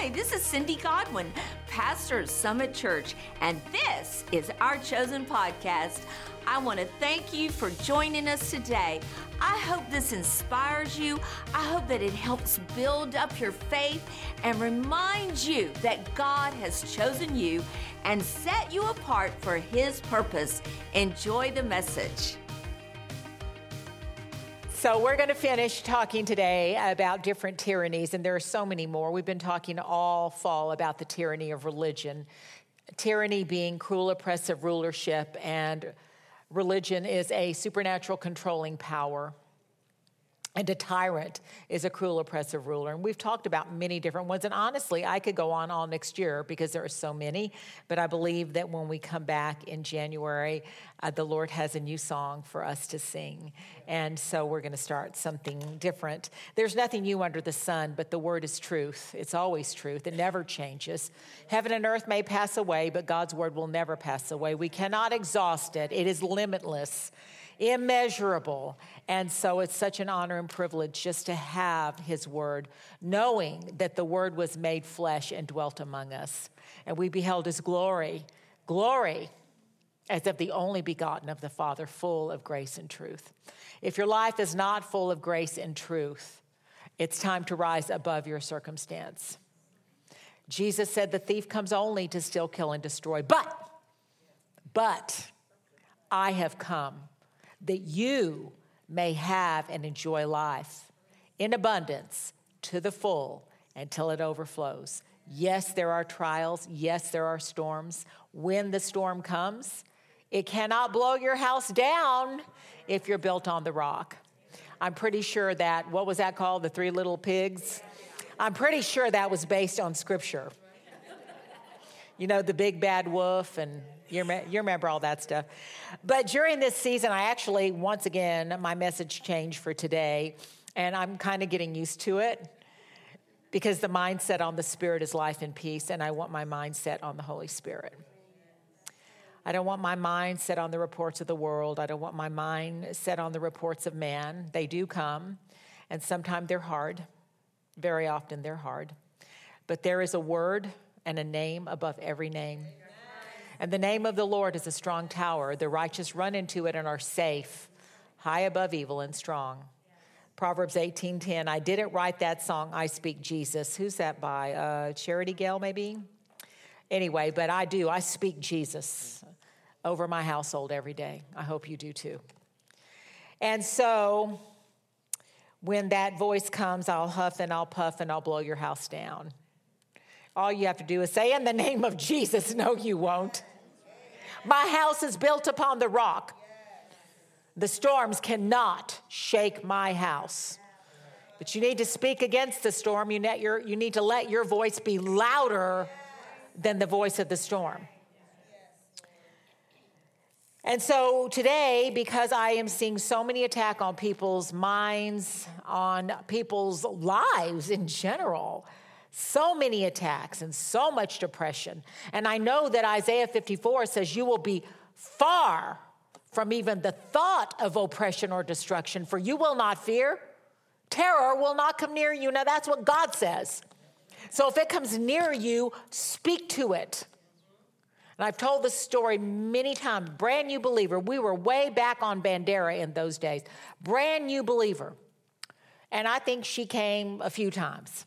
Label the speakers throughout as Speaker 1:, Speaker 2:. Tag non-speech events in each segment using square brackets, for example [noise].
Speaker 1: Hi, this is Cindy Godwin, pastor of Summit Church, and this is our chosen podcast. I want to thank you for joining us today. I hope this inspires you. I hope that it helps build up your faith and remind you that God has chosen you and set you apart for His purpose. Enjoy the message.
Speaker 2: So, we're going to finish talking today about different tyrannies, and there are so many more. We've been talking all fall about the tyranny of religion, tyranny being cruel, oppressive rulership, and religion is a supernatural controlling power. And a tyrant is a cruel, oppressive ruler. And we've talked about many different ones. And honestly, I could go on all next year because there are so many. But I believe that when we come back in January, uh, the Lord has a new song for us to sing. And so we're going to start something different. There's nothing new under the sun, but the word is truth. It's always truth, it never changes. Heaven and earth may pass away, but God's word will never pass away. We cannot exhaust it, it is limitless immeasurable. And so it's such an honor and privilege just to have his word, knowing that the word was made flesh and dwelt among us. And we beheld his glory, glory as of the only begotten of the Father, full of grace and truth. If your life is not full of grace and truth, it's time to rise above your circumstance. Jesus said the thief comes only to steal, kill, and destroy. But, but I have come that you may have and enjoy life in abundance to the full until it overflows. Yes, there are trials. Yes, there are storms. When the storm comes, it cannot blow your house down if you're built on the rock. I'm pretty sure that, what was that called? The Three Little Pigs? I'm pretty sure that was based on scripture. You know, the big bad wolf and you, you remember all that stuff. But during this season, I actually, once again, my message changed for today, and I'm kind of getting used to it because the mindset on the Spirit is life and peace, and I want my mindset on the Holy Spirit. I don't want my mind set on the reports of the world. I don't want my mind set on the reports of man. They do come, and sometimes they're hard. Very often they're hard. But there is a word and a name above every name. And the name of the Lord is a strong tower. The righteous run into it and are safe, high above evil and strong. Proverbs 18:10. I didn't write that song, I Speak Jesus. Who's that by? Uh, Charity Gayle, maybe? Anyway, but I do. I speak Jesus over my household every day. I hope you do too. And so when that voice comes, I'll huff and I'll puff and I'll blow your house down. All you have to do is say, In the name of Jesus. [laughs] No, you won't. My house is built upon the rock. The storms cannot shake my house. But you need to speak against the storm. You, your, you need to let your voice be louder than the voice of the storm. And so today, because I am seeing so many attack on people's minds, on people's lives in general, so many attacks and so much depression. And I know that Isaiah 54 says, You will be far from even the thought of oppression or destruction, for you will not fear. Terror will not come near you. Now, that's what God says. So if it comes near you, speak to it. And I've told this story many times. Brand new believer. We were way back on Bandera in those days. Brand new believer. And I think she came a few times.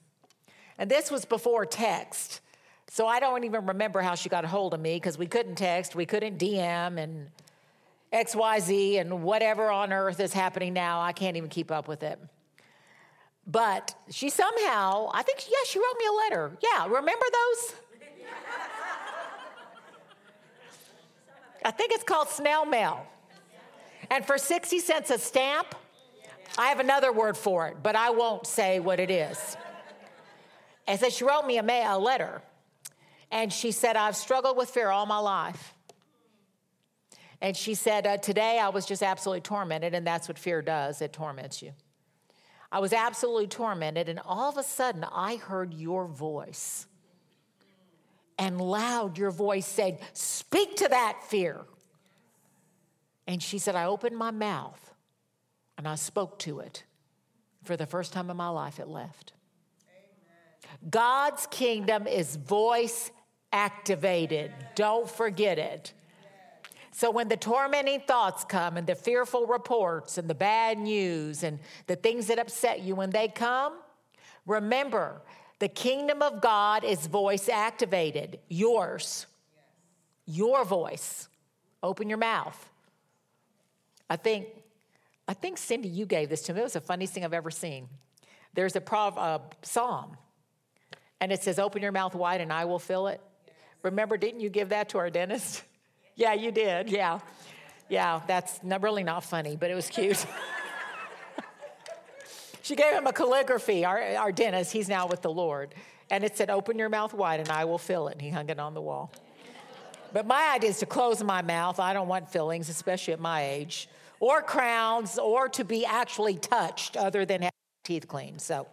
Speaker 2: And this was before text. So I don't even remember how she got a hold of me because we couldn't text, we couldn't DM, and XYZ and whatever on earth is happening now. I can't even keep up with it. But she somehow, I think, yeah, she wrote me a letter. Yeah, remember those? I think it's called snail mail. And for 60 cents a stamp, I have another word for it, but I won't say what it is. And so she wrote me a, a letter. And she said, I've struggled with fear all my life. And she said, uh, Today I was just absolutely tormented, and that's what fear does it torments you. I was absolutely tormented, and all of a sudden I heard your voice. And loud, your voice said, Speak to that fear. And she said, I opened my mouth and I spoke to it. For the first time in my life, it left. God's kingdom is voice activated. Don't forget it. So when the tormenting thoughts come and the fearful reports and the bad news and the things that upset you, when they come, remember the kingdom of God is voice activated. Yours. Your voice. Open your mouth. I think, I think Cindy, you gave this to me. It was the funniest thing I've ever seen. There's a prov, uh, psalm, and it says, "Open your mouth wide, and I will fill it." Remember, didn't you give that to our dentist? [laughs] Yeah, you did. Yeah. Yeah, that's not, really not funny, but it was cute. [laughs] she gave him a calligraphy, our, our dentist, he's now with the Lord. And it said, Open your mouth wide and I will fill it. And he hung it on the wall. But my idea is to close my mouth. I don't want fillings, especially at my age, or crowns, or to be actually touched other than having teeth cleaned. So,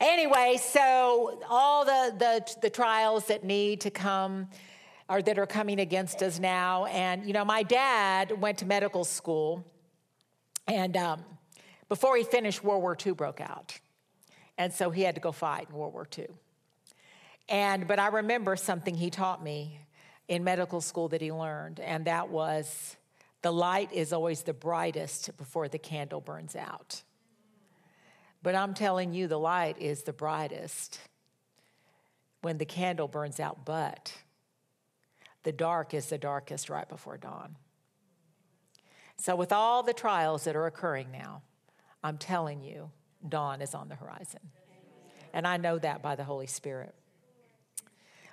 Speaker 2: anyway, so all the, the, the trials that need to come or that are coming against us now. And, you know, my dad went to medical school, and um, before he finished, World War II broke out. And so he had to go fight in World War II. And, but I remember something he taught me in medical school that he learned, and that was the light is always the brightest before the candle burns out. But I'm telling you, the light is the brightest when the candle burns out, but the dark is the darkest right before dawn. So, with all the trials that are occurring now, I'm telling you, dawn is on the horizon. And I know that by the Holy Spirit.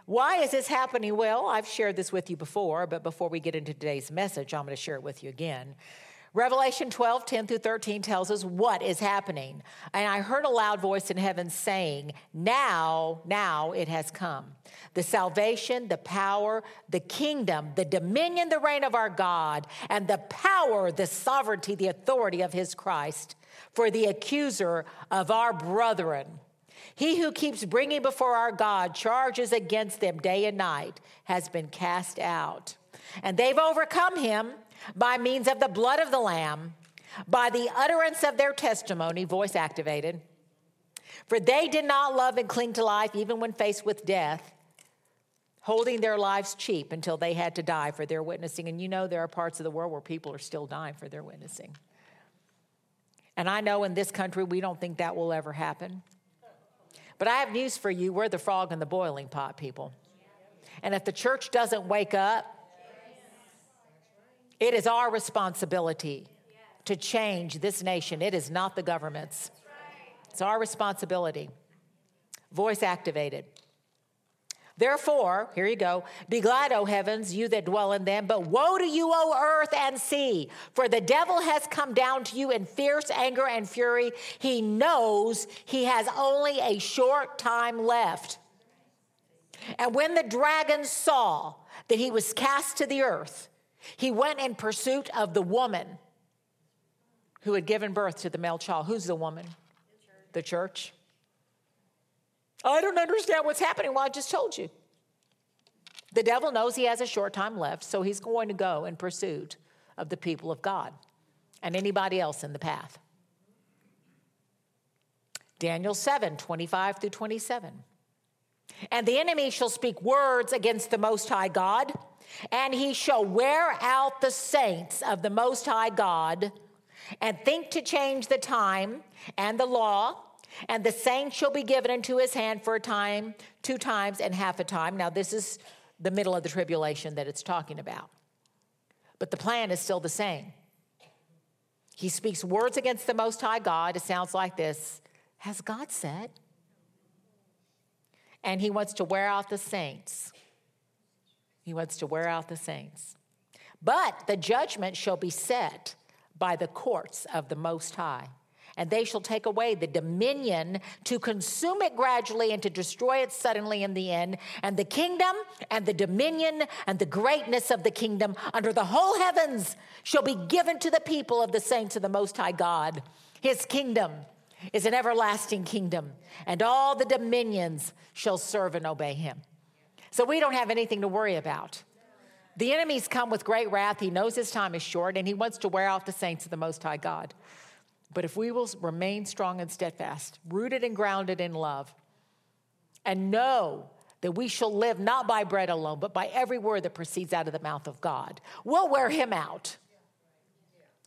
Speaker 2: Why is this happening? Well, I've shared this with you before, but before we get into today's message, I'm going to share it with you again. Revelation 12, 10 through 13 tells us what is happening. And I heard a loud voice in heaven saying, Now, now it has come. The salvation, the power, the kingdom, the dominion, the reign of our God, and the power, the sovereignty, the authority of his Christ. For the accuser of our brethren, he who keeps bringing before our God charges against them day and night, has been cast out. And they've overcome him by means of the blood of the Lamb, by the utterance of their testimony, voice activated. For they did not love and cling to life even when faced with death, holding their lives cheap until they had to die for their witnessing. And you know, there are parts of the world where people are still dying for their witnessing. And I know in this country we don't think that will ever happen. But I have news for you we're the frog in the boiling pot, people. And if the church doesn't wake up, it is our responsibility to change this nation. It is not the government's. It's our responsibility. Voice activated. Therefore, here you go, be glad, O heavens, you that dwell in them, but woe to you, O earth and sea, for the devil has come down to you in fierce anger and fury. He knows he has only a short time left. And when the dragon saw that he was cast to the earth, he went in pursuit of the woman who had given birth to the male child. Who's the woman? The church. I don't understand what's happening. Well, I just told you. The devil knows he has a short time left, so he's going to go in pursuit of the people of God and anybody else in the path. Daniel 7 25 through 27. And the enemy shall speak words against the Most High God and he shall wear out the saints of the Most High God and think to change the time and the law. And the saints shall be given into his hand for a time, two times, and half a time. Now, this is the middle of the tribulation that it's talking about. But the plan is still the same. He speaks words against the Most High God. It sounds like this Has God said? And he wants to wear out the saints. He wants to wear out the saints. But the judgment shall be set by the courts of the Most High. And they shall take away the dominion to consume it gradually and to destroy it suddenly in the end. And the kingdom and the dominion and the greatness of the kingdom under the whole heavens shall be given to the people of the saints of the Most High God. His kingdom is an everlasting kingdom, and all the dominions shall serve and obey him. So we don't have anything to worry about. The enemy's come with great wrath. He knows his time is short and he wants to wear out the saints of the Most High God. But if we will remain strong and steadfast, rooted and grounded in love, and know that we shall live not by bread alone, but by every word that proceeds out of the mouth of God. We'll wear him out.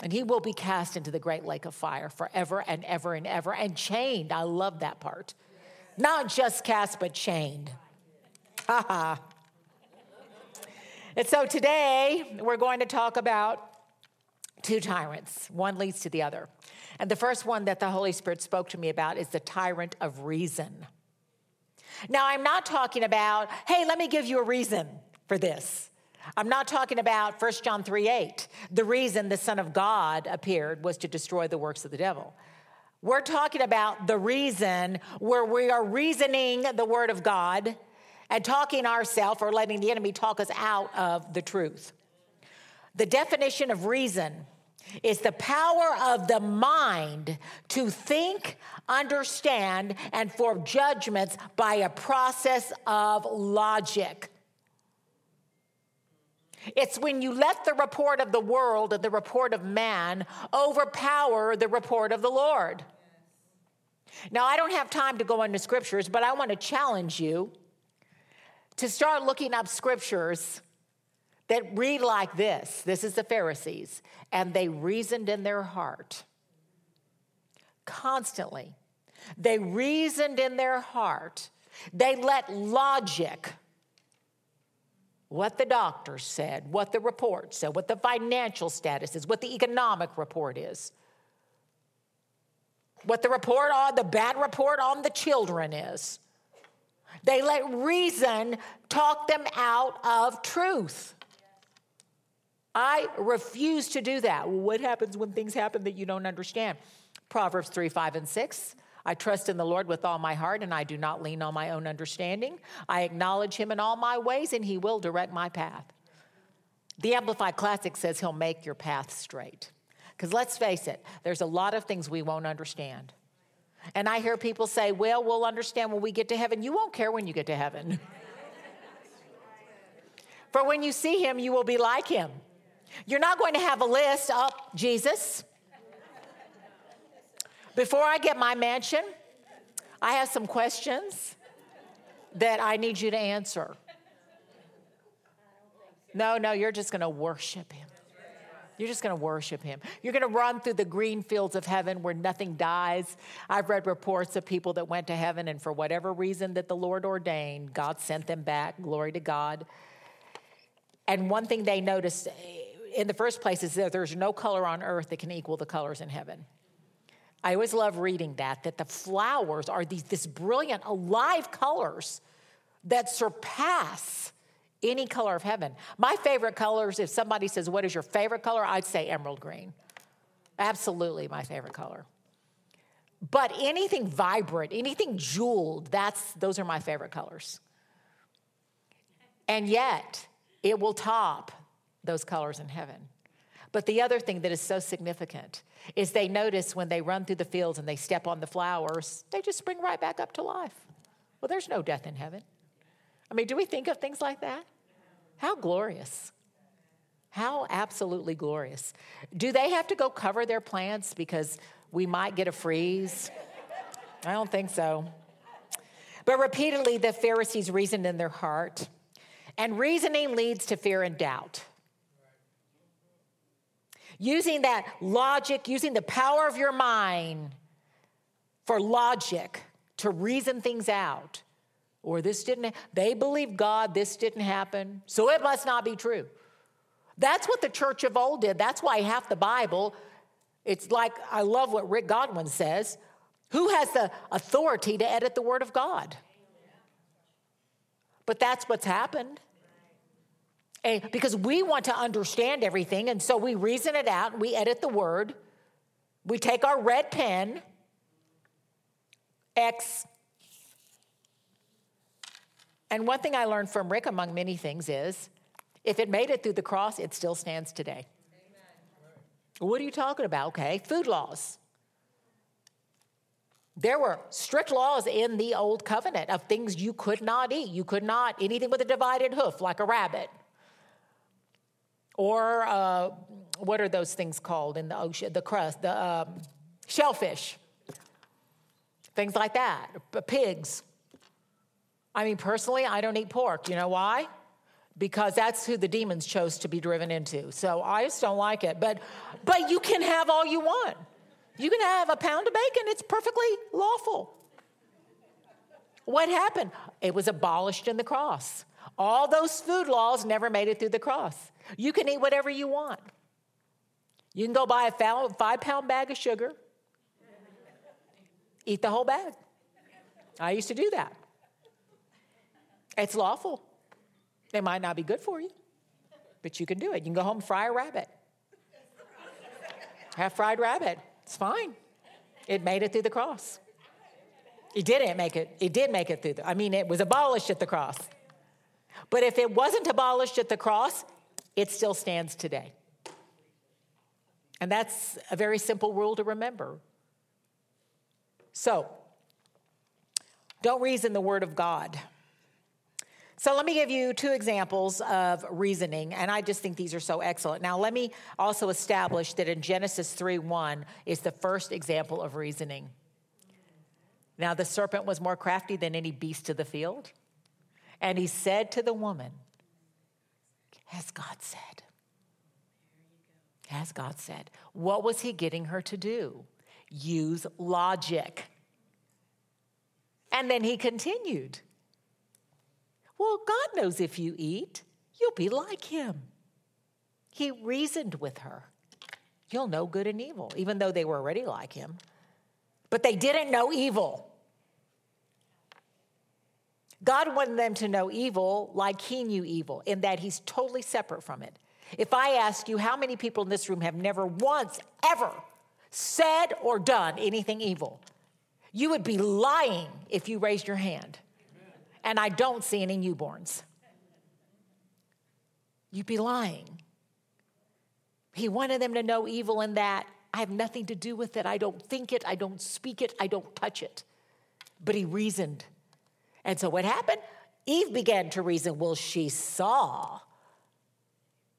Speaker 2: And he will be cast into the great lake of fire forever and ever and ever and chained. I love that part. Not just cast, but chained. [laughs] And so today we're going to talk about two tyrants. One leads to the other. And the first one that the Holy Spirit spoke to me about is the tyrant of reason. Now, I'm not talking about, hey, let me give you a reason for this. I'm not talking about 1 John 3 8. The reason the Son of God appeared was to destroy the works of the devil. We're talking about the reason where we are reasoning the Word of God and talking ourselves or letting the enemy talk us out of the truth. The definition of reason is the power of the mind to think, understand, and form judgments by a process of logic. It's when you let the report of the world and the report of man overpower the report of the Lord. Now, I don't have time to go into scriptures, but I want to challenge you to start looking up scriptures that read like this this is the Pharisees, and they reasoned in their heart constantly. They reasoned in their heart. They let logic, what the doctor said, what the report said, what the financial status is, what the economic report is, what the report on the bad report on the children is. They let reason talk them out of truth. I refuse to do that. What happens when things happen that you don't understand? Proverbs 3, 5, and 6. I trust in the Lord with all my heart, and I do not lean on my own understanding. I acknowledge him in all my ways, and he will direct my path. The Amplified Classic says he'll make your path straight. Because let's face it, there's a lot of things we won't understand. And I hear people say, well, we'll understand when we get to heaven. You won't care when you get to heaven. [laughs] For when you see him, you will be like him. You're not going to have a list, oh, Jesus. Before I get my mansion, I have some questions that I need you to answer. No, no, you're just going to worship him. You're just going to worship him. You're going to run through the green fields of heaven where nothing dies. I've read reports of people that went to heaven, and for whatever reason that the Lord ordained, God sent them back. Glory to God. And one thing they noticed eh, in the first place is that there's no color on earth that can equal the colors in heaven. I always love reading that, that the flowers are these this brilliant, alive colors that surpass any color of heaven. My favorite colors, if somebody says, What is your favorite color? I'd say emerald green. Absolutely my favorite color. But anything vibrant, anything jeweled, that's those are my favorite colors. And yet, it will top those colors in heaven. But the other thing that is so significant is they notice when they run through the fields and they step on the flowers, they just spring right back up to life. Well, there's no death in heaven. I mean, do we think of things like that? How glorious. How absolutely glorious. Do they have to go cover their plants because we might get a freeze? I don't think so. But repeatedly, the Pharisees reasoned in their heart, and reasoning leads to fear and doubt using that logic, using the power of your mind for logic to reason things out. Or this didn't, they believe God, this didn't happen, so it must not be true. That's what the church of old did. That's why half the Bible, it's like, I love what Rick Godwin says who has the authority to edit the Word of God? But that's what's happened. And because we want to understand everything, and so we reason it out, and we edit the word, we take our red pen, X. And one thing I learned from Rick, among many things, is if it made it through the cross, it still stands today. Amen. What are you talking about? Okay, food laws. There were strict laws in the old covenant of things you could not eat. You could not anything with a divided hoof, like a rabbit. Or uh, what are those things called in the ocean? The crust, the um, shellfish, things like that, pigs. I mean, personally, I don't eat pork. You know why? Because that's who the demons chose to be driven into. So I just don't like it. But, but you can have all you want. You can have a pound of bacon, it's perfectly lawful. What happened? It was abolished in the cross. All those food laws never made it through the cross. You can eat whatever you want. You can go buy a five pound bag of sugar, eat the whole bag. I used to do that. It's lawful. It might not be good for you, but you can do it. You can go home and fry a rabbit. Have fried rabbit. It's fine. It made it through the cross. It didn't make it. It did make it through. The, I mean, it was abolished at the cross. But if it wasn't abolished at the cross, it still stands today. And that's a very simple rule to remember. So, don't reason the Word of God. So let me give you two examples of reasoning, and I just think these are so excellent. Now, let me also establish that in Genesis 3 1 is the first example of reasoning. Now, the serpent was more crafty than any beast of the field, and he said to the woman, As God said, as God said, what was he getting her to do? Use logic. And then he continued. Well, God knows if you eat, you'll be like him. He reasoned with her. You'll know good and evil, even though they were already like him. But they didn't know evil. God wanted them to know evil like he knew evil, in that he's totally separate from it. If I ask you how many people in this room have never once, ever said or done anything evil, you would be lying if you raised your hand and I don't see any newborns. You'd be lying. He wanted them to know evil in that I have nothing to do with it. I don't think it. I don't speak it. I don't touch it. But he reasoned. And so what happened? Eve began to reason. Well, she saw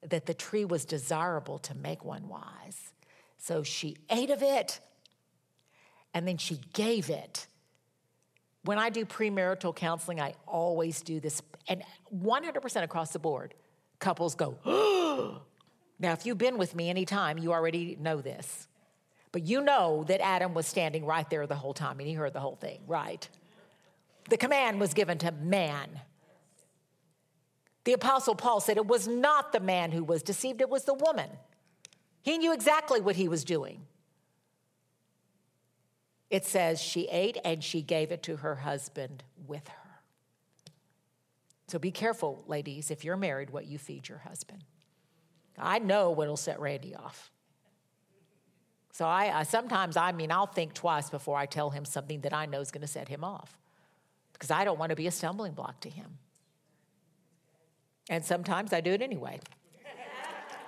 Speaker 2: that the tree was desirable to make one wise. So she ate of it and then she gave it when I do premarital counseling, I always do this, and 100% across the board, couples go, [gasps] now, if you've been with me anytime, you already know this. But you know that Adam was standing right there the whole time and he heard the whole thing, right? The command was given to man. The Apostle Paul said it was not the man who was deceived, it was the woman. He knew exactly what he was doing it says she ate and she gave it to her husband with her. So be careful, ladies, if you're married, what you feed your husband. I know what'll set Randy off. So I, sometimes, I mean, I'll think twice before I tell him something that I know is going to set him off because I don't want to be a stumbling block to him. And sometimes I do it anyway,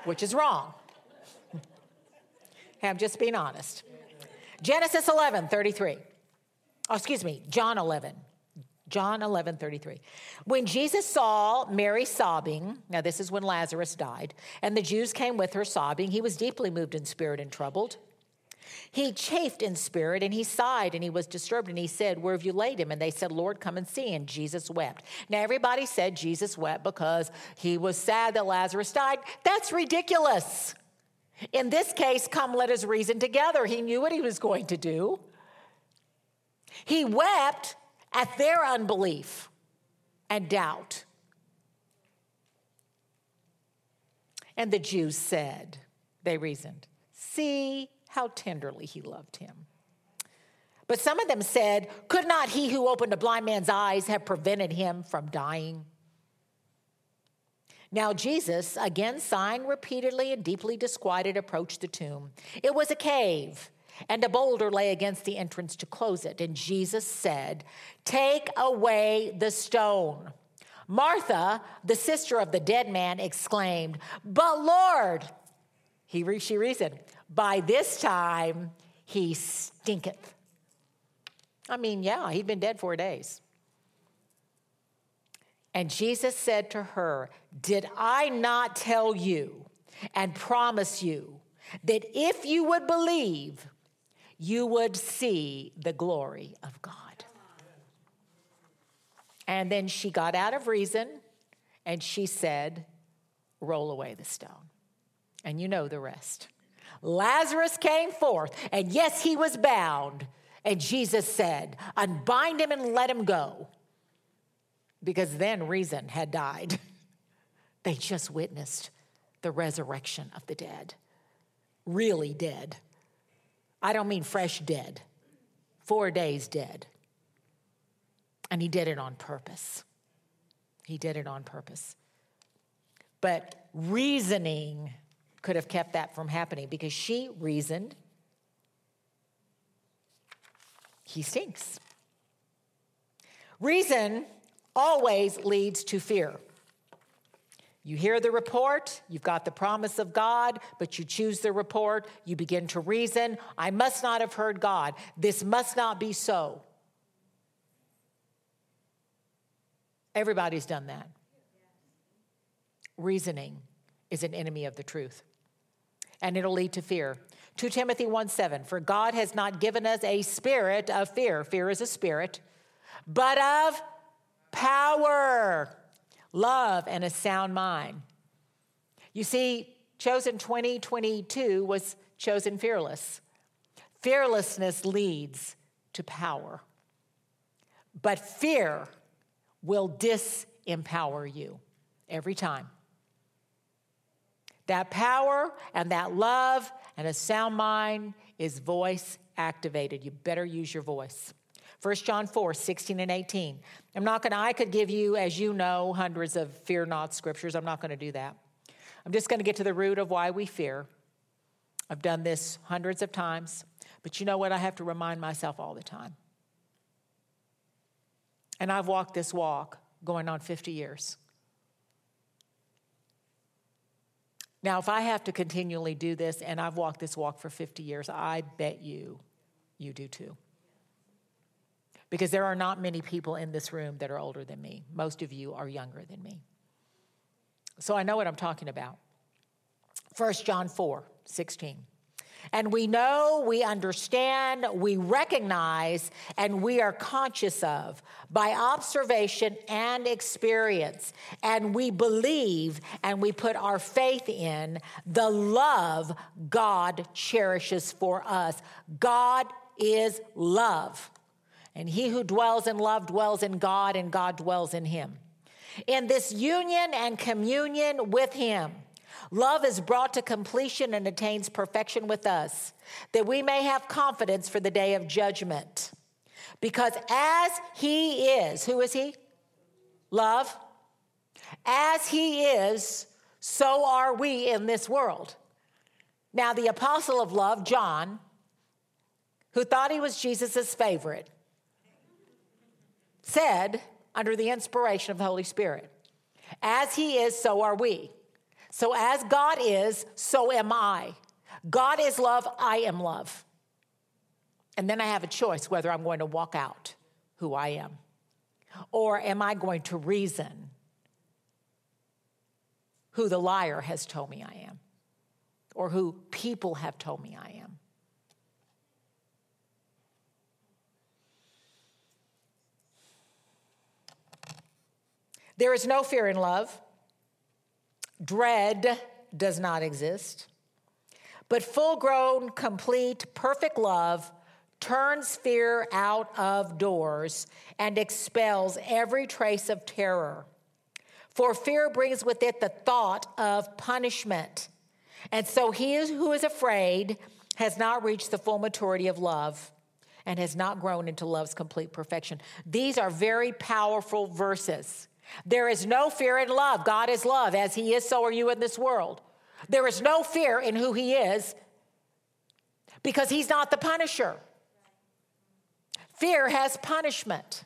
Speaker 2: which is wrong. [laughs] I'm just being honest. Genesis 11, 33. Oh, excuse me, John 11. John 11, 33. When Jesus saw Mary sobbing, now this is when Lazarus died, and the Jews came with her sobbing, he was deeply moved in spirit and troubled. He chafed in spirit and he sighed and he was disturbed and he said, Where have you laid him? And they said, Lord, come and see. And Jesus wept. Now, everybody said Jesus wept because he was sad that Lazarus died. That's ridiculous. In this case, come let us reason together. He knew what he was going to do. He wept at their unbelief and doubt. And the Jews said, they reasoned, see how tenderly he loved him. But some of them said, Could not he who opened a blind man's eyes have prevented him from dying? Now, Jesus, again sighing repeatedly and deeply disquieted, approached the tomb. It was a cave, and a boulder lay against the entrance to close it. And Jesus said, Take away the stone. Martha, the sister of the dead man, exclaimed, But Lord, he, she reasoned, by this time he stinketh. I mean, yeah, he'd been dead four days. And Jesus said to her, Did I not tell you and promise you that if you would believe, you would see the glory of God? And then she got out of reason and she said, Roll away the stone. And you know the rest. Lazarus came forth, and yes, he was bound. And Jesus said, Unbind him and let him go. Because then reason had died. [laughs] They just witnessed the resurrection of the dead. Really dead. I don't mean fresh dead, four days dead. And he did it on purpose. He did it on purpose. But reasoning could have kept that from happening because she reasoned he stinks. Reason always leads to fear. You hear the report, you've got the promise of God, but you choose the report, you begin to reason, I must not have heard God. This must not be so. Everybody's done that. Reasoning is an enemy of the truth, and it'll lead to fear. 2 Timothy 1 7, for God has not given us a spirit of fear, fear is a spirit, but of power love, and a sound mind. You see, chosen 2022 was chosen fearless. Fearlessness leads to power, but fear will disempower you every time. That power and that love and a sound mind is voice activated. You better use your voice. 1 John 4, 16 and 18. I'm not going to, I could give you, as you know, hundreds of fear not scriptures. I'm not going to do that. I'm just going to get to the root of why we fear. I've done this hundreds of times, but you know what? I have to remind myself all the time. And I've walked this walk going on 50 years. Now, if I have to continually do this, and I've walked this walk for 50 years, I bet you, you do too because there are not many people in this room that are older than me. Most of you are younger than me. So I know what I'm talking about. 1 John 4 16. And we know, we understand, we recognize, and we are conscious of by observation and experience. And we believe and we put our faith in the love God cherishes for us. God is love. And he who dwells in love dwells in God, and God dwells in him. In this union and communion with him, love is brought to completion and attains perfection with us, that we may have confidence for the day of judgment. Because as he is, who is he? Love. As he is, so are we in this world. Now, the apostle of love, John, who thought he was Jesus' favorite, said, under the inspiration of the Holy Spirit, As He is, so are we. So as God is, so am I. God is love, I am love. And then I have a choice whether I'm going to walk out who I am or am I going to reason who the liar has told me I am or who people have told me I am. There is no fear in love. Dread does not exist. But full grown, complete, perfect love turns fear out of doors and expels every trace of terror. For fear brings with it the thought of punishment. And so he who is afraid has not reached the full maturity of love and has not grown into love's complete perfection. These are very powerful verses. There is no fear in love. God is love. As He is, so are you in this world. There is no fear in who He is because He's not the punisher. Fear has punishment.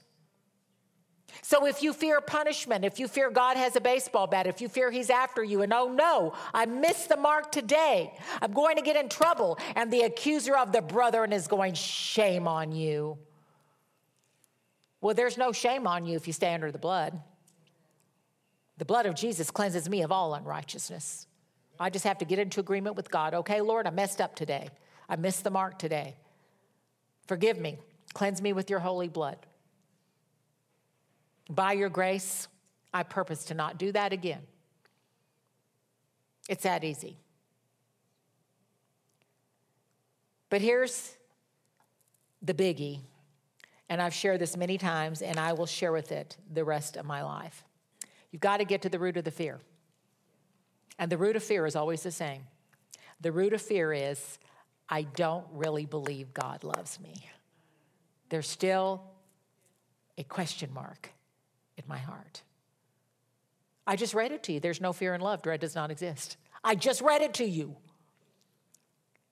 Speaker 2: So if you fear punishment, if you fear God has a baseball bat, if you fear He's after you, and oh no, I missed the mark today, I'm going to get in trouble, and the accuser of the brethren is going, shame on you. Well, there's no shame on you if you stay under the blood. The blood of Jesus cleanses me of all unrighteousness. I just have to get into agreement with God. Okay, Lord, I messed up today. I missed the mark today. Forgive me. Cleanse me with your holy blood. By your grace, I purpose to not do that again. It's that easy. But here's the biggie, and I've shared this many times, and I will share with it the rest of my life. You've got to get to the root of the fear. And the root of fear is always the same. The root of fear is I don't really believe God loves me. There's still a question mark in my heart. I just read it to you. There's no fear in love. Dread does not exist. I just read it to you.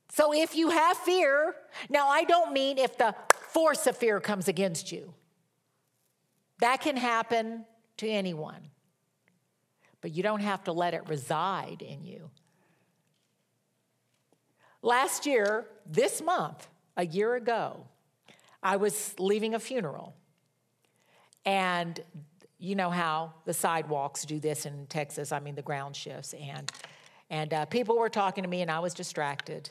Speaker 2: So if you have fear, now I don't mean if the force of fear comes against you. That can happen to anyone. But you don't have to let it reside in you. Last year, this month, a year ago, I was leaving a funeral. And you know how the sidewalks do this in Texas, I mean, the ground shifts. And, and uh, people were talking to me, and I was distracted.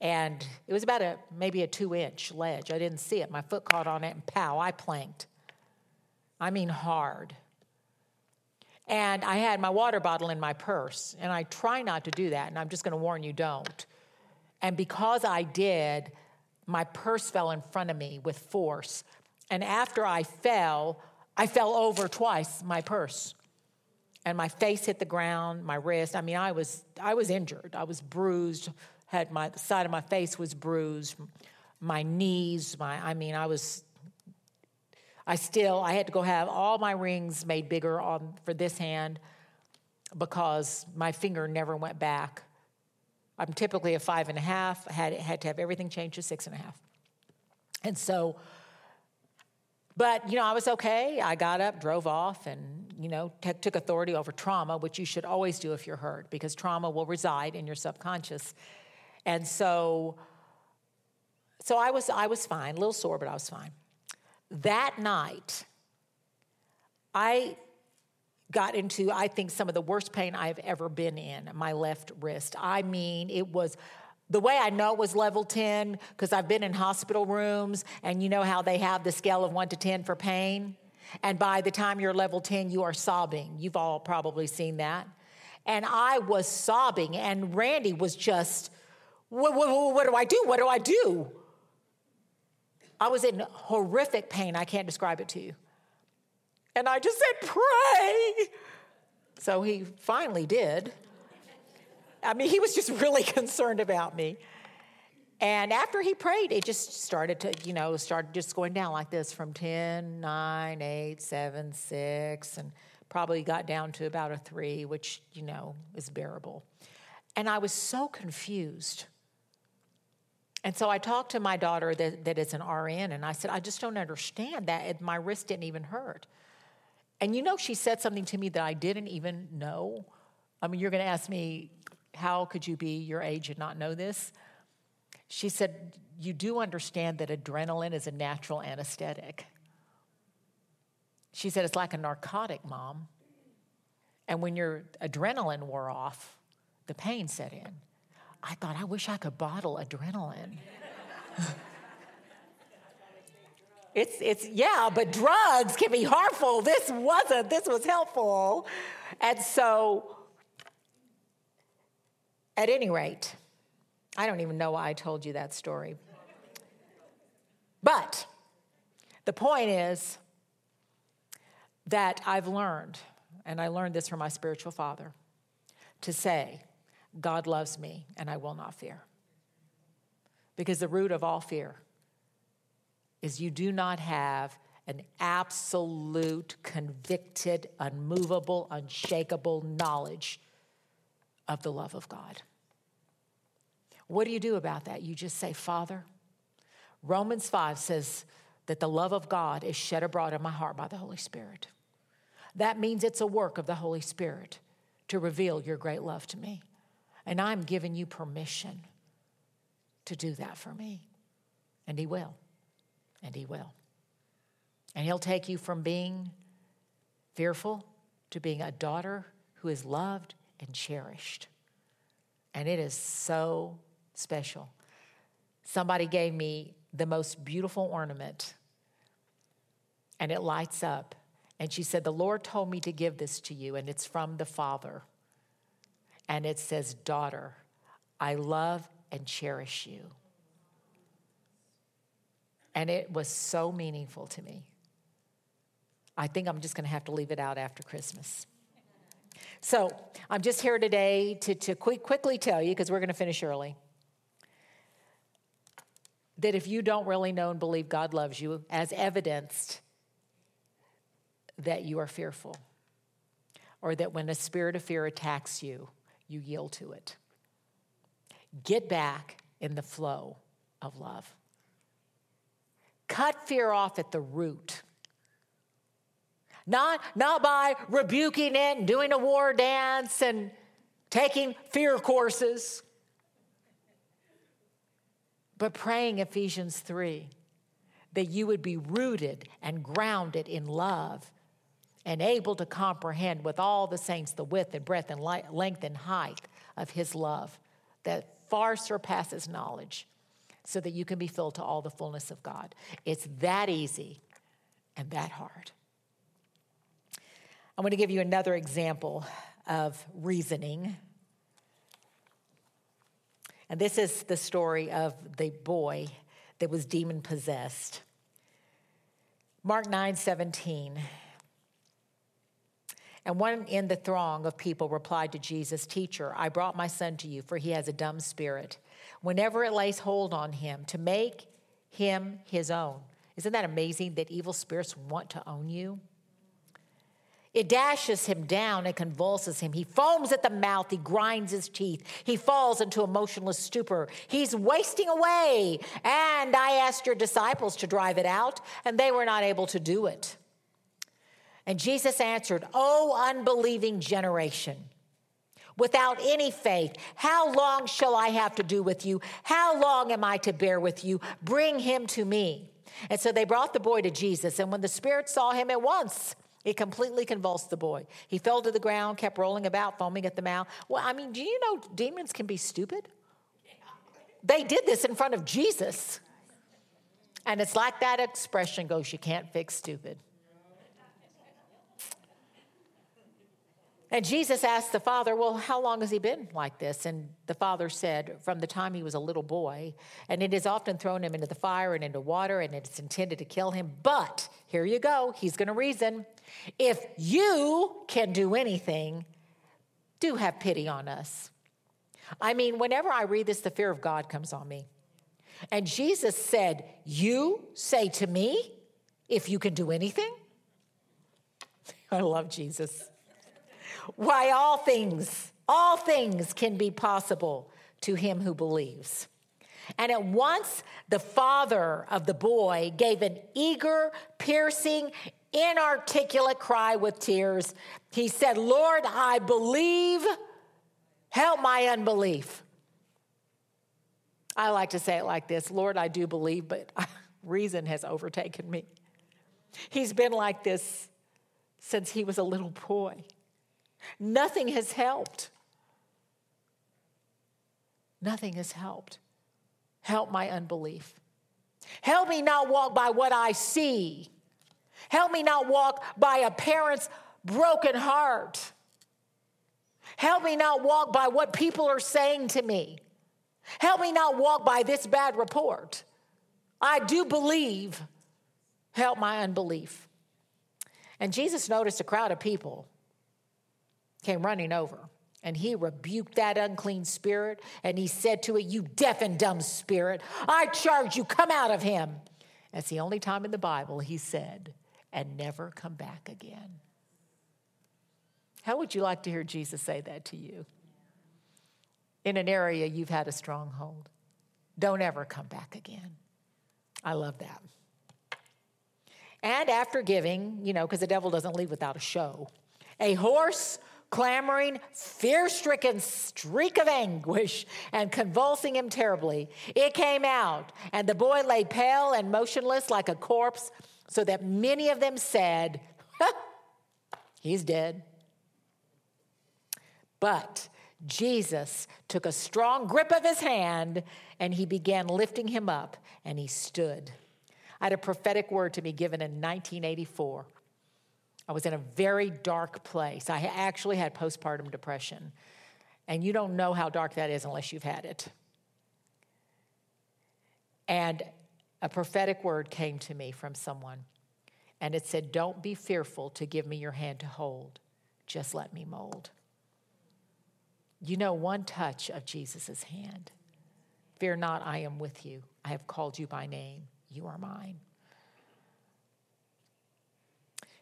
Speaker 2: And it was about a maybe a two inch ledge. I didn't see it. My foot caught on it, and pow, I planked. I mean, hard. And I had my water bottle in my purse, and I try not to do that, and I'm just to warn you don't. And because I did, my purse fell in front of me with force. And after I fell, I fell over twice, my purse. And my face hit the ground, my wrist. I mean, I was, I was injured. I was bruised, had my the side of my face was bruised, my knees, my I mean, I was I still I had to go have all my rings made bigger on for this hand because my finger never went back. I'm typically a five and a half. I had, had to have everything changed to six and a half. And so, but, you know, I was okay. I got up, drove off, and, you know, t- took authority over trauma, which you should always do if you're hurt, because trauma will reside in your subconscious. And so, so I was, I was fine, a little sore, but I was fine. That night, I got into, I think, some of the worst pain I've ever been in, my left wrist. I mean, it was the way I know it was level 10, because I've been in hospital rooms and you know how they have the scale of 1 to 10 for pain. And by the time you're level 10, you are sobbing. You've all probably seen that. And I was sobbing, and Randy was just, what, what, what do I do? What do I do? I was in horrific pain. I can't describe it to you. And I just said, Pray. So he finally did. I mean, he was just [laughs] really concerned about me. And after he prayed, it just started to, you know, started just going down like this from 10, 9, 8, 7, 6, and probably got down to about a 3, which, you know, is bearable. And I was so confused. And so I talked to my daughter that, that is an RN, and I said, I just don't understand that. My wrist didn't even hurt. And you know, she said something to me that I didn't even know. I mean, you're going to ask me, how could you be your age and not know this? She said, You do understand that adrenaline is a natural anesthetic. She said, It's like a narcotic, mom. And when your adrenaline wore off, the pain set in. I thought, I wish I could bottle adrenaline. It's, it's, yeah, but drugs can be harmful. This wasn't, this was helpful. And so, at any rate, I don't even know why I told you that story. But the point is that I've learned, and I learned this from my spiritual father, to say, God loves me and I will not fear. Because the root of all fear is you do not have an absolute, convicted, unmovable, unshakable knowledge of the love of God. What do you do about that? You just say, Father, Romans 5 says that the love of God is shed abroad in my heart by the Holy Spirit. That means it's a work of the Holy Spirit to reveal your great love to me. And I'm giving you permission to do that for me. And He will and He will. And He'll take you from being fearful to being a daughter who is loved and cherished. And it is so special. Somebody gave me the most beautiful ornament, and it lights up, And she said, The Lord told me to give this to you, and it's from the Father. And it says, Daughter, I love and cherish you. And it was so meaningful to me. I think I'm just going to have to leave it out after Christmas. So I'm just here today to, to quick, quickly tell you, because we're going to finish early, that if you don't really know and believe God loves you, as evidenced that you are fearful, or that when a spirit of fear attacks you, you yield to it. Get back in the flow of love. Cut fear off at the root. Not, not by rebuking it and doing a war dance and taking fear courses, but praying Ephesians 3 that you would be rooted and grounded in love and able to comprehend with all the saints the width and breadth and length and height of his love that far surpasses knowledge so that you can be filled to all the fullness of God. It's that easy and that hard. I'm going to give you another example of reasoning. And this is the story of the boy that was demon possessed. Mark 9 17. And one in the throng of people replied to Jesus, Teacher, I brought my son to you, for he has a dumb spirit. Whenever it lays hold on him, to make him his own. Isn't that amazing that evil spirits want to own you? It dashes him down and convulses him. He foams at the mouth. He grinds his teeth. He falls into a motionless stupor. He's wasting away. And I asked your disciples to drive it out, and they were not able to do it. And Jesus answered, O unbelieving generation, without any faith, how long shall I have to do with you? How long am I to bear with you? Bring him to me. And so they brought the boy to Jesus. And when the Spirit saw him at once, it completely convulsed the boy. He fell to the ground, kept rolling about, foaming at the mouth. Well, I mean, do you know demons can be stupid? They did this in front of Jesus. And it's like that expression goes you can't fix stupid. And Jesus asked the father, Well, how long has he been like this? And the father said, From the time he was a little boy. And it has often thrown him into the fire and into water, and it's intended to kill him. But here you go, he's going to reason. If you can do anything, do have pity on us. I mean, whenever I read this, the fear of God comes on me. And Jesus said, You say to me, if you can do anything? [laughs] I love Jesus. Why all things, all things can be possible to him who believes. And at once the father of the boy gave an eager, piercing, inarticulate cry with tears. He said, Lord, I believe, help my unbelief. I like to say it like this Lord, I do believe, but [laughs] reason has overtaken me. He's been like this since he was a little boy. Nothing has helped. Nothing has helped. Help my unbelief. Help me not walk by what I see. Help me not walk by a parent's broken heart. Help me not walk by what people are saying to me. Help me not walk by this bad report. I do believe. Help my unbelief. And Jesus noticed a crowd of people came running over. And he rebuked that unclean spirit and he said to it, You deaf and dumb spirit, I charge you, come out of him. That's the only time in the Bible he said, and never come back again. How would you like to hear Jesus say that to you? In an area you've had a stronghold. Don't ever come back again. I love that. And after giving, you know, because the devil doesn't leave without a show, a hoarse clamoring, fear stricken streak of anguish and convulsing him terribly. It came out, and the boy lay pale and motionless like a corpse, so that many of them said, He's dead. But Jesus took a strong grip of his hand and he began lifting him up, and he stood. I had a prophetic word to be given in 1984 I was in a very dark place. I actually had postpartum depression. And you don't know how dark that is unless you've had it. And a prophetic word came to me from someone. And it said, Don't be fearful to give me your hand to hold, just let me mold. You know, one touch of Jesus' hand. Fear not, I am with you. I have called you by name. You are mine.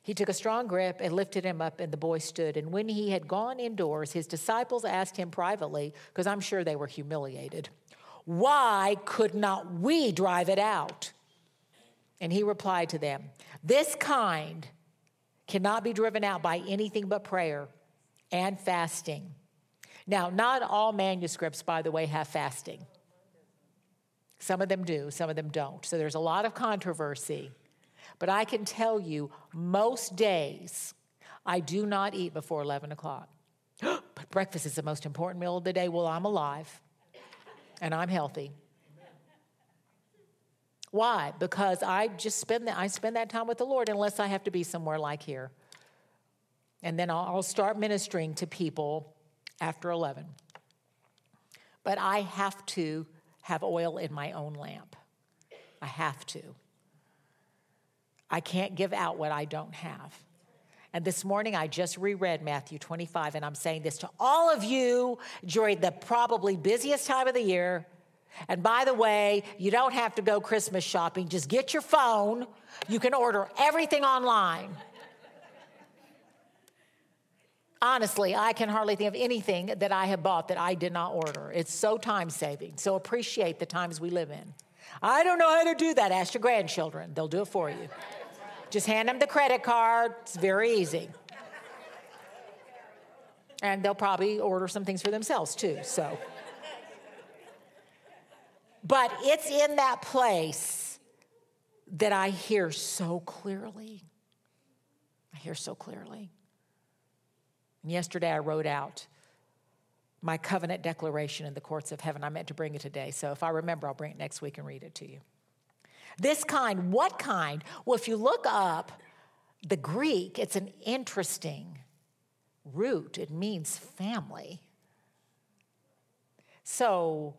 Speaker 2: He took a strong grip and lifted him up, and the boy stood. And when he had gone indoors, his disciples asked him privately, because I'm sure they were humiliated, Why could not we drive it out? And he replied to them, This kind cannot be driven out by anything but prayer and fasting. Now, not all manuscripts, by the way, have fasting. Some of them do, some of them don't. So there's a lot of controversy. But I can tell you, most days, I do not eat before 11 o'clock. [gasps] but breakfast is the most important meal of the day. Well, I'm alive and I'm healthy. Why? Because I just spend that, I spend that time with the Lord unless I have to be somewhere like here. And then I'll, I'll start ministering to people after 11. But I have to have oil in my own lamp. I have to. I can't give out what I don't have. And this morning I just reread Matthew 25, and I'm saying this to all of you during the probably busiest time of the year. And by the way, you don't have to go Christmas shopping, just get your phone. You can order everything online. Honestly, I can hardly think of anything that I have bought that I did not order. It's so time saving. So appreciate the times we live in. I don't know how to do that. Ask your grandchildren, they'll do it for you. Just hand them the credit card, it's very easy. And they'll probably order some things for themselves too, so. But it's in that place that I hear so clearly. I hear so clearly. And yesterday I wrote out my covenant declaration in the courts of heaven. I meant to bring it today. So if I remember, I'll bring it next week and read it to you. This kind, what kind? Well, if you look up the Greek, it's an interesting root. It means family. So,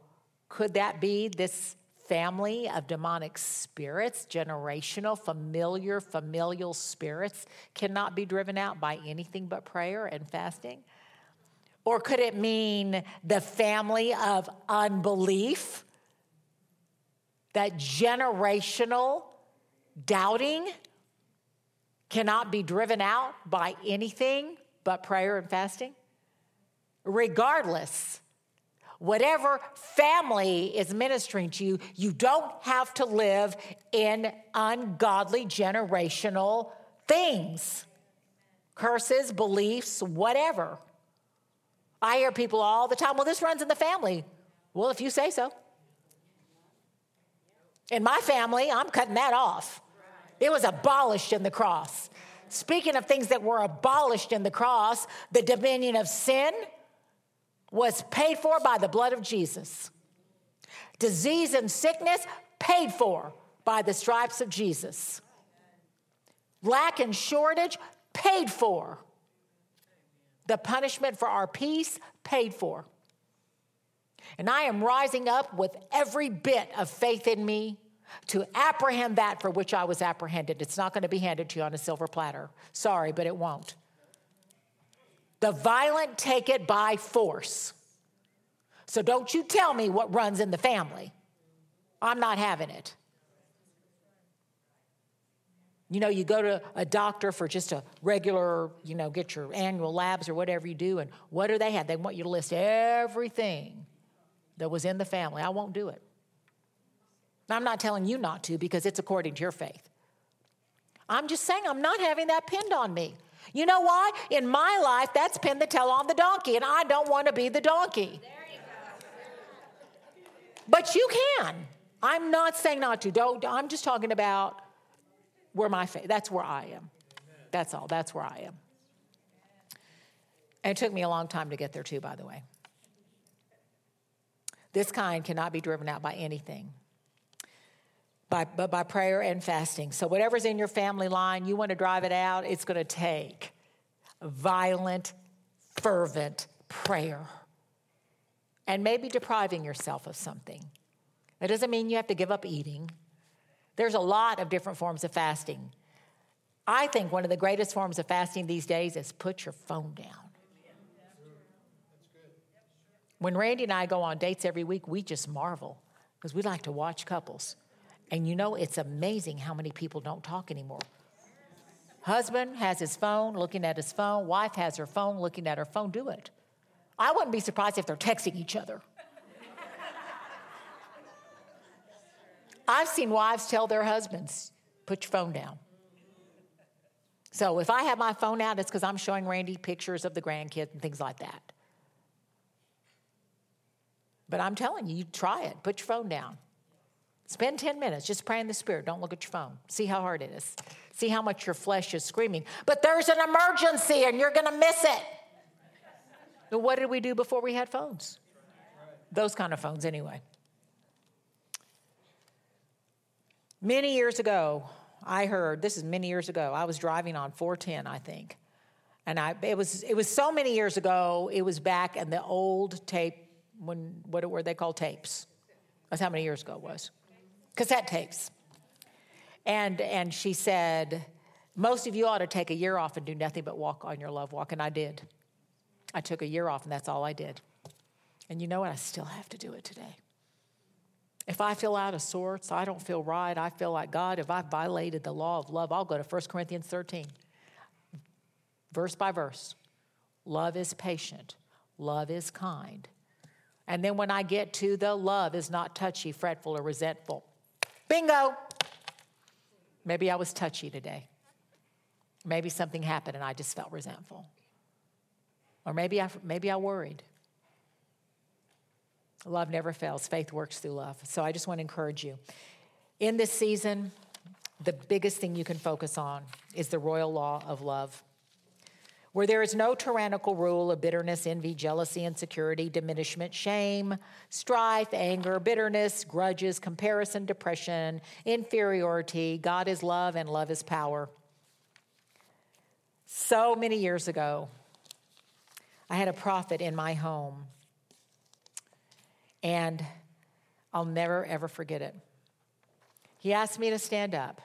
Speaker 2: could that be this family of demonic spirits, generational, familiar, familial spirits, cannot be driven out by anything but prayer and fasting? Or could it mean the family of unbelief? That generational doubting cannot be driven out by anything but prayer and fasting? Regardless, whatever family is ministering to you, you don't have to live in ungodly generational things curses, beliefs, whatever. I hear people all the time, well, this runs in the family. Well, if you say so. In my family, I'm cutting that off. It was abolished in the cross. Speaking of things that were abolished in the cross, the dominion of sin was paid for by the blood of Jesus. Disease and sickness paid for by the stripes of Jesus. Lack and shortage paid for the punishment for our peace paid for. And I am rising up with every bit of faith in me to apprehend that for which I was apprehended. It's not going to be handed to you on a silver platter. Sorry, but it won't. The violent take it by force. So don't you tell me what runs in the family. I'm not having it. You know, you go to a doctor for just a regular, you know, get your annual labs or whatever you do, and what do they have? They want you to list everything that was in the family. I won't do it. I'm not telling you not to because it's according to your faith. I'm just saying I'm not having that pinned on me. You know why? In my life, that's pinned the tail on the donkey, and I don't want to be the donkey. But you can. I'm not saying not to. Don't, I'm just talking about where my faith, that's where I am. That's all. That's where I am. And it took me a long time to get there, too, by the way. This kind cannot be driven out by anything by, but by prayer and fasting. So, whatever's in your family line, you want to drive it out, it's going to take violent, fervent prayer. And maybe depriving yourself of something. That doesn't mean you have to give up eating. There's a lot of different forms of fasting. I think one of the greatest forms of fasting these days is put your phone down. When Randy and I go on dates every week, we just marvel because we like to watch couples. And you know, it's amazing how many people don't talk anymore. Husband has his phone looking at his phone, wife has her phone looking at her phone. Do it. I wouldn't be surprised if they're texting each other. I've seen wives tell their husbands, put your phone down. So if I have my phone out, it's because I'm showing Randy pictures of the grandkids and things like that. But I'm telling you, you try it. Put your phone down. Spend 10 minutes, just pray in the Spirit. Don't look at your phone. See how hard it is. See how much your flesh is screaming. But there's an emergency and you're going to miss it. What did we do before we had phones? Those kind of phones, anyway. Many years ago, I heard, this is many years ago, I was driving on 410, I think. And I, it, was, it was so many years ago, it was back in the old tape, when, what were they called tapes? That's how many years ago it was cassette tapes. And, and she said, Most of you ought to take a year off and do nothing but walk on your love walk. And I did. I took a year off, and that's all I did. And you know what? I still have to do it today. If I feel out of sorts, I don't feel right, I feel like God, if I violated the law of love, I'll go to 1 Corinthians 13, verse by verse. Love is patient, love is kind. And then when I get to the love is not touchy, fretful, or resentful, Bingo. Maybe I was touchy today. Maybe something happened and I just felt resentful. Or maybe I, maybe I worried. Love never fails. Faith works through love. So I just want to encourage you. In this season, the biggest thing you can focus on is the royal law of love where there is no tyrannical rule of bitterness, envy, jealousy, insecurity, diminishment, shame, strife, anger, bitterness, grudges, comparison, depression, inferiority. God is love and love is power. So many years ago, I had a prophet in my home, and I'll never ever forget it. He asked me to stand up,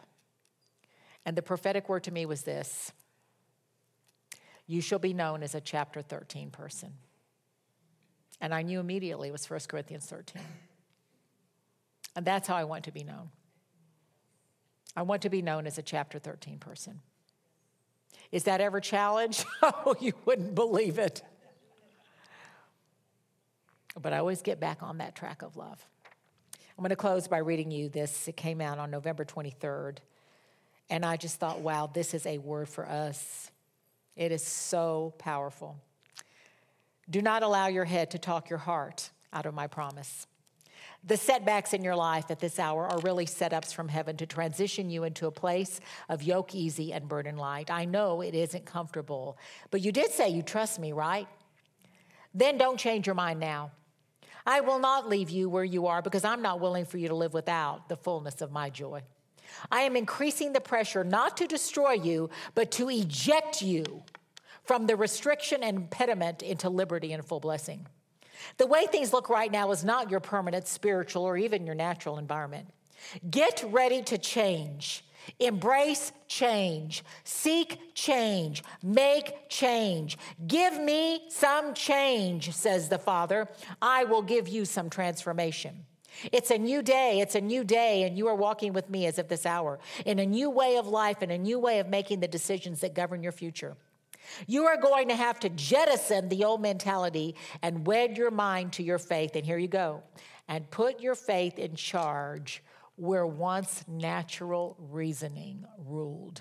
Speaker 2: and the prophetic word to me was this you shall be known as a chapter 13 person. And I knew immediately it was 1 Corinthians 13. And that's how I want to be known. I want to be known as a chapter 13 person. Is that ever challenged? [laughs] oh, you wouldn't believe it. But I always get back on that track of love. I'm going to close by reading you this. It came out on November 23rd. And I just thought, wow, this is a word for us it is so powerful. Do not allow your head to talk your heart out of my promise. The setbacks in your life at this hour are really setups from heaven to transition you into a place of yoke easy and burden light. I know it isn't comfortable, but you did say you trust me, right? Then don't change your mind now. I will not leave you where you are because I'm not willing for you to live without the fullness of my joy. I am increasing the pressure not to destroy you, but to eject you from the restriction and impediment into liberty and full blessing. The way things look right now is not your permanent spiritual or even your natural environment. Get ready to change. Embrace change. Seek change. Make change. Give me some change, says the Father. I will give you some transformation. It's a new day. It's a new day, and you are walking with me as of this hour in a new way of life and a new way of making the decisions that govern your future. You are going to have to jettison the old mentality and wed your mind to your faith. And here you go. And put your faith in charge where once natural reasoning ruled.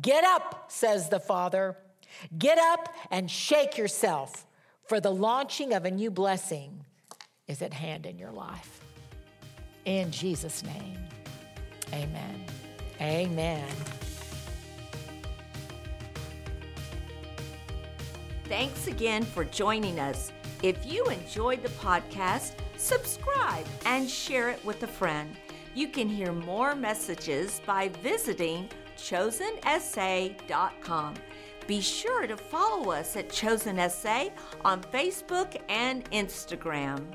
Speaker 2: Get up, says the Father. Get up and shake yourself, for the launching of a new blessing is at hand in your life. In Jesus' name, amen. Amen.
Speaker 1: Thanks again for joining us. If you enjoyed the podcast, subscribe and share it with a friend. You can hear more messages by visiting chosenessay.com. Be sure to follow us at Chosen Essay on Facebook and Instagram.